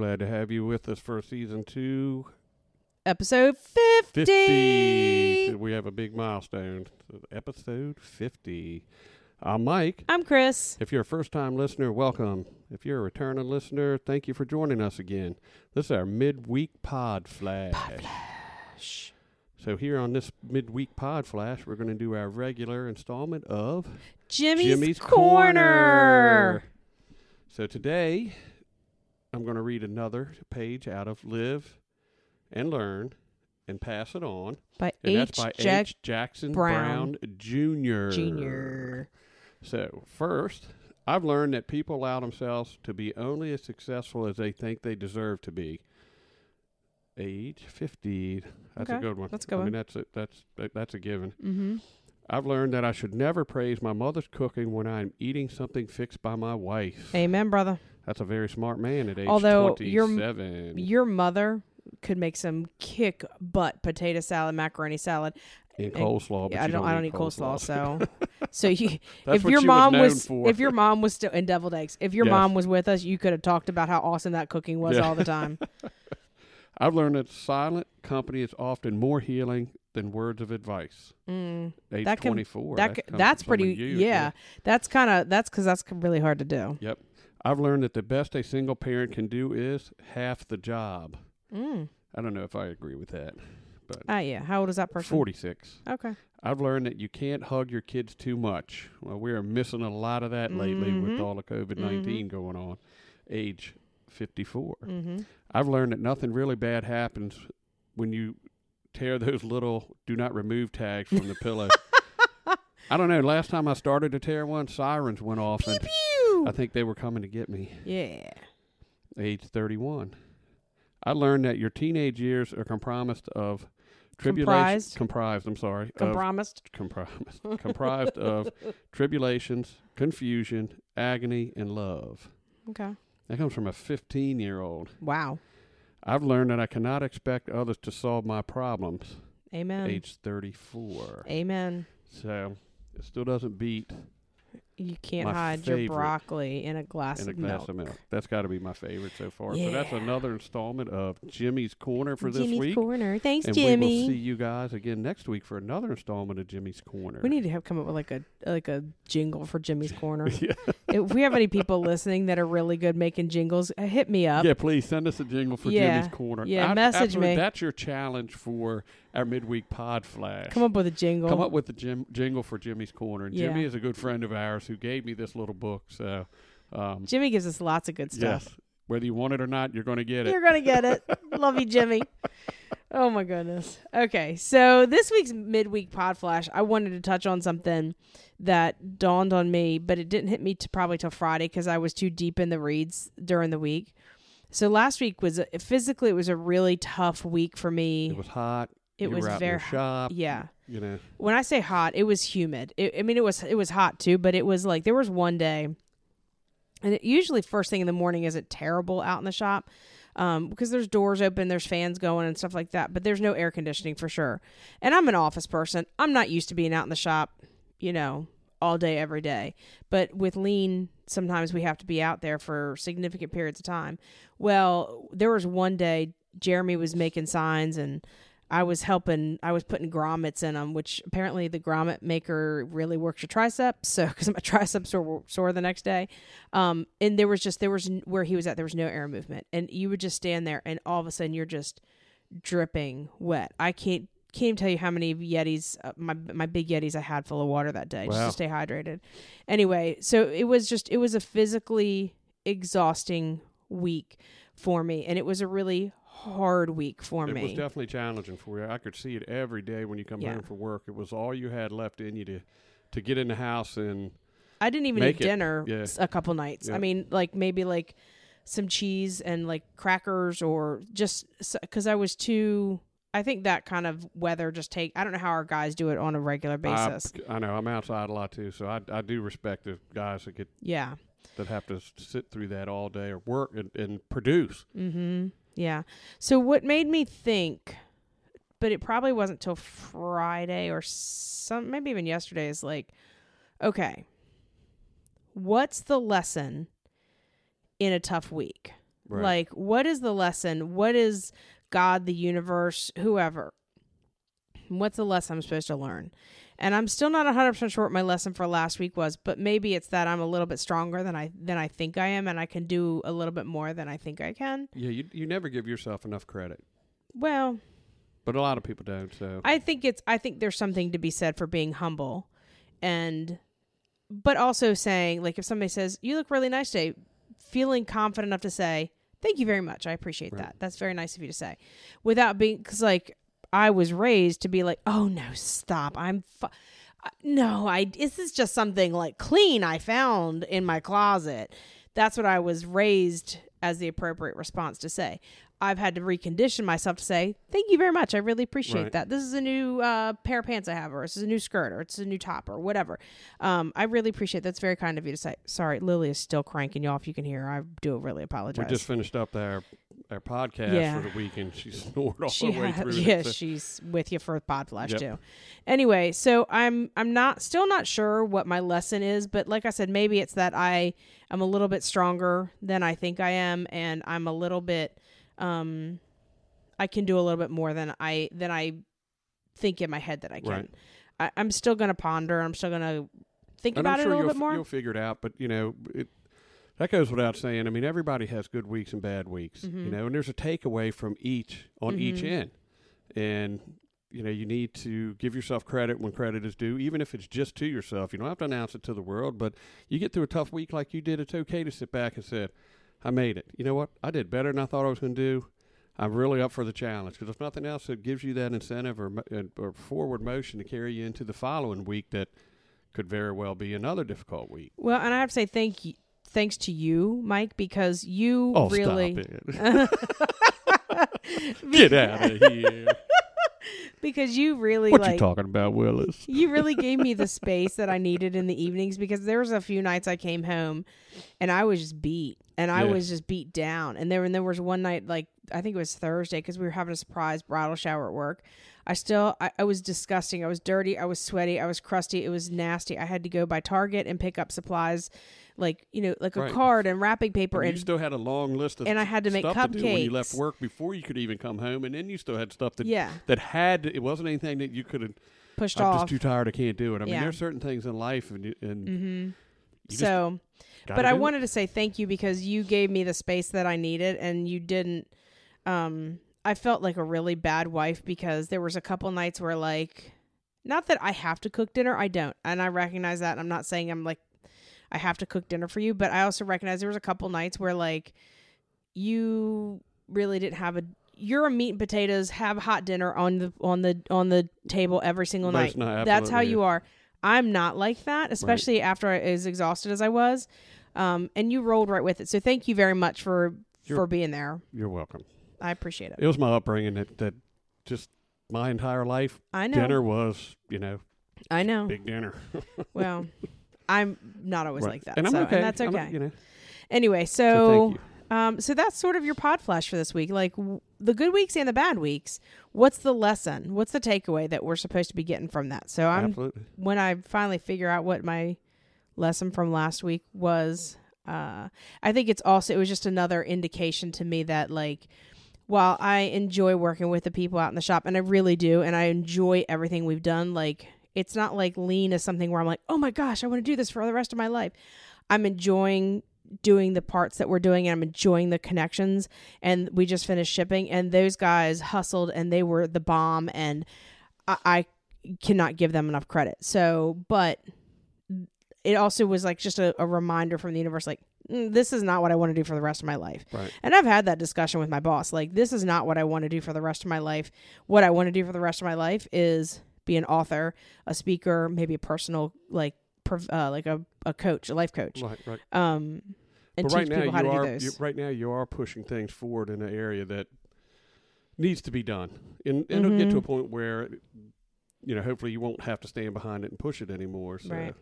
glad to have you with us for season two, Episode 50. 50. We have a big milestone. Episode 50. I'm Mike. I'm Kris. If you're a first time listener, welcome. If you're a returning listener, thank you for joining us again. This is our midweek pod flash. Shh. So, here on this midweek pod flash, we're going to do our regular installment of Jimmy's, Corner. So, today, I'm going to read another page out of Live and Learn and Pass It On. By And H. that's by Jack H. Jackson Brown. Brown, Jr. Jr. So, first, I've learned that people allow themselves to be only as successful as they think they deserve to be. Age 50. That's a good one. that's a good I mean, that's a, that's that's a given. Mm-hmm. I've learned that I should never praise my mother's cooking when I'm eating something fixed by my wife. Amen, brother. That's a very smart man at age Although your- 27. Your mother could make some kick butt potato salad, macaroni salad. and eh, coleslaw. But Yeah, I you don't. I don't eat eat coleslaw. So, so you, if your mom was, if your mom was still in deviled eggs, if your Yes. mom was with us, you could have talked about how awesome that cooking was Yeah. all the time. I've learned that silent company is often more healing than words of advice. Mm, Age That can- 24. that that that's pretty. you- yeah, that's kind of that's because that's really hard to do. Yep. I've learned that the best a single parent can do is half the job. Mm. I don't know if I agree with that, but Ah, yeah. How old is that person? 46. Okay. I've learned that you can't hug your kids too much. Well, we are missing a lot of that lately with Mhm. all the COVID 19 going on. Age 54. Mm-hmm. I've learned that nothing really bad happens when you tear those little do not remove tags from the pillow. I don't know. Last time I started to tear one, sirens went off, Pew and pew. I think they were coming to get me. yeah. Age 31. I learned that your teenage years are comprised of tribulations. Comprised? Comprised, I'm sorry. Compromised. comprised, comprised of tribulations, confusion, agony, and love. Okay. That comes from a 15 year old. Wow. I've learned that I cannot expect others to solve my problems. Amen. Age 34. Amen. So it still doesn't beat You can't My hide your broccoli in a glass in a of glass milk. of milk. That's got to be my favorite so far. So that's another installment of Jimmy's Corner for this week. Jimmy's week. Corner. Thanks, and Jimmy. we will see you guys again next week for another installment of Jimmy's Corner. We need to have come up with like a like a jingle for Jimmy's Corner. yeah. if we have any people listening that are really good making jingles, uh, hit me up. yeah, please send us a jingle for Yeah. Jimmy's Corner. Yeah, I- message absolutely, me. That's your challenge for our midweek pod flash. Come up with a jingle. Come up with the jim- jingle for Jimmy's Corner. And Yeah. Jimmy is a good friend of ours who gave me this little book. So, um, Jimmy gives us lots of good stuff. yes, whether you want it or not, you're going to get it. You're gonna get it. Love you, Jimmy. Oh my goodness. Okay, so this week's midweek pod flash, I wanted to touch on something that dawned on me, but it didn't hit me to probably till Friday because I was too deep in the reads during the week. So last week was physically it was a really tough week for me. It was hot. It you was very shop. yeah. You know, When I say hot, it was humid. It, I mean, it was it was hot too, but it was like there was one day, and it, usually first thing in the morning isn't terrible out in the shop, um, because there's doors open, there's fans going and stuff like that, but there's no air conditioning for sure. And I'm an office person. I'm not used to being out in the shop, you know, all day every day. But with lean, sometimes we have to be out there for significant periods of time. Well, there was one day Jeremy was making signs and I was helping. I was putting grommets in them, which apparently the grommet maker really works your triceps. So because my triceps were sore the next day, um, and there was just there was where he was at there was no air movement, and you would just stand there, and all of a sudden you're just dripping wet. I can't can't even tell you how many Yetis, uh, my my big Yetis, I had full of water that day just to stay hydrated. Anyway, so it was just it was a physically exhausting week for me, and it was a really hard week for it me. It was definitely challenging for you. I could see it every day when you come Yeah. home from work. It was all you had left in you to to get in the house and I didn't even Make eat dinner Yeah. a couple nights. I mean, like maybe like some cheese and like crackers or just because I was too. I think that kind of weather just take. I don't know how our guys do it on a regular basis. I, I know I'm outside a lot too, so I I do respect the guys that get yeah. that have to sit through that all day or work and, and produce. Mm-hmm. Yeah. So what made me think, but it probably wasn't till Friday or some, maybe even yesterday, is like, okay, what's the lesson in a tough week? Right. Like, what is the lesson? What is God, the universe, whoever? What's the lesson I'm supposed to learn? And I'm still not 100% sure what my lesson for last week was, but maybe it's that I'm a little bit stronger than I than I think I am and I can do a little bit more than I think I can. yeah, you you never give yourself enough credit, Well, but a lot of people don't. So I think it's I think there's something to be said for being humble and but also saying like if somebody says you look really nice today feeling confident enough to say thank you very much I appreciate Right. that that's very nice of you to say without being cuz like I was raised to be like oh no stop I'm fu- no I this is just something like clean I found in my closet that's what I was raised as the appropriate response to say I've had to recondition myself to say, thank you very much. I really appreciate Right. that. This is a new uh, pair of pants I have, or this is a new skirt, or it's a new top, or whatever. Um, I really appreciate That's very kind of you to say. Sorry, Lily is still cranking you off. you can hear. her. I do really apologize. we just finished up our our podcast Yeah. for the week, and she snored all she the way ha- through. yeah, it. So- she's with you for pod flash Yep. too. Anyway, so I'm I'm not still not sure what my lesson is, but like I said, maybe it's that I am a little bit stronger than I think I am, and I'm a little bit um I can do a little bit more than I than I think in my head that I can. Right. I, I'm still gonna ponder. I'm still gonna think and about I'm sure it a little bit more. you'll figure it out. But you know, it, that goes without saying. I mean, everybody has good weeks and bad weeks. You Mhm. know, and there's a takeaway from each on each Mhm. end, and you know, you need to give yourself credit when credit is due, even if it's just to yourself. You don't have to announce it to the world, but you get through a tough week like you did. It's okay to sit back and say, "I made it." You know what? I did better than I thought I was going to do. I'm really up for the challenge because if nothing else, it gives you that incentive or, or forward motion to carry you into the following week that could very well be another difficult week. well, and I have to say thank you, thanks to you, Mike, because you Oh, really! Get out of here! because you really What like you talking about, Willis? you really gave me the space that I needed in the evenings because there was a few nights I came home and I was just beat and I Yeah. was just beat down. And there and there was one night like I think it was Thursday because we were having a surprise bridal shower at work. I still I, I was disgusting. I was dirty. I was sweaty. I was crusty. It was nasty. I had to go by Target and pick up supplies like you know like a Right. card and wrapping paper And and you still had a long list of and I had to make stuff to when you left work before you could even come home, and then you still had stuff that yeah that had it wasn't anything that you could have. pushed I'm off. just too tired. I can't do it. I mean, Yeah. there's certain things in life, and and mm-hmm. you So. but I do it. wanted to say thank you because you gave me the space that I needed and you didn't um I felt like a really bad wife because there was a couple nights where like not that I have to cook dinner, I don't. And I recognize that. I'm not saying I'm like I have to cook dinner for you, but I also recognize there was a couple nights where like you really didn't have a you're a meat and potatoes have hot dinner on the on the on the table every single Most night. night, That's how you are. I'm not like that, especially after I, as exhausted as I was. Um, and you rolled right with it. So thank you very much for You're- for being there. You're welcome. I appreciate it. It was my upbringing that that just my entire life I know. dinner was you know I know. big dinner. Well, I'm not always Right. like that. and I'm so, okay. And that's okay. you know, Anyway, so so, um, so that's sort of your pod flash for this week. Like w- the good weeks and the bad weeks. What's the lesson? What's the takeaway that we're supposed to be getting from that? So I'm Absolutely. when I finally figure out what my lesson from last week was, uh, I think it's also it was just another indication to me that like while I enjoy working with the people out in the shop, and I really do, and I enjoy everything we've done, like it's not like lean is something where I'm like, oh my gosh, I want to do this for the rest of my life. I'm enjoying doing the parts that we're doing and I'm enjoying the connections and we just finished shipping and those guys hustled and they were the bomb and I, I cannot give them enough credit. So, but it also was like just a, a reminder from the universe like "Mm, this is not what I want to do for the rest of my life. Right. And I've had that discussion with my boss. Like, this is not what I want to do for the rest of my life. What I want to do for the rest of my life is be an author, a speaker, maybe a personal, like, uh, like a, a coach, a life coach. Right. Right. Um, and but teach right now people how you to are do those. you, right now you are pushing things forward in an area that needs to be done, and, and it'll get to a Mhm. point where you know hopefully you won't have to stand behind it and push it anymore. So. Right.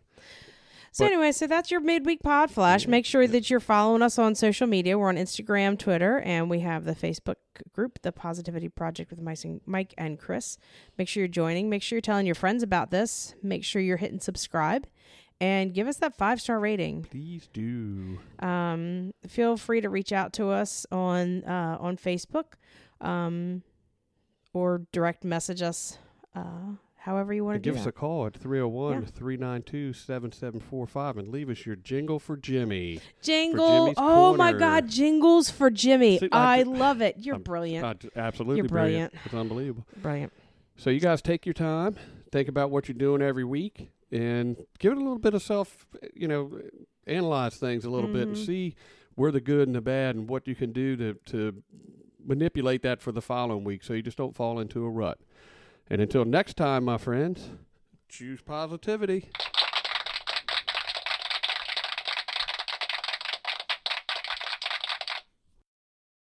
So But- anyway, so that's your midweek pod flash. Make sure that you're following us on social media. We're on Instagram, Twitter, and we have the Facebook group, the Positivity Project with Mike and- Mike and Kris. Make sure you're joining. Make sure you're telling your friends about this. Make sure you're hitting subscribe, and give us that five star rating. Please do. Um, feel free to reach out to us on uh, on Facebook, um, or direct message us. Uh, however you want to do give us a call at 301 392 7745 and leave us your jingle for Jimmy. Jingle! Jimmy's Oh my God, jingles for Jimmy! See, I I love it. You're I'm- brilliant. Uh, d- absolutely You're brilliant. It's unbelievable. brilliant. So you guys take your time, think about what you're doing every week, and give it a little bit of self, you know, analyze things a little bit and Mhm. see where the good and the bad and what you can do to, to manipulate that for the following week so you just don't fall into a rut. And until next time, my friends, choose positivity.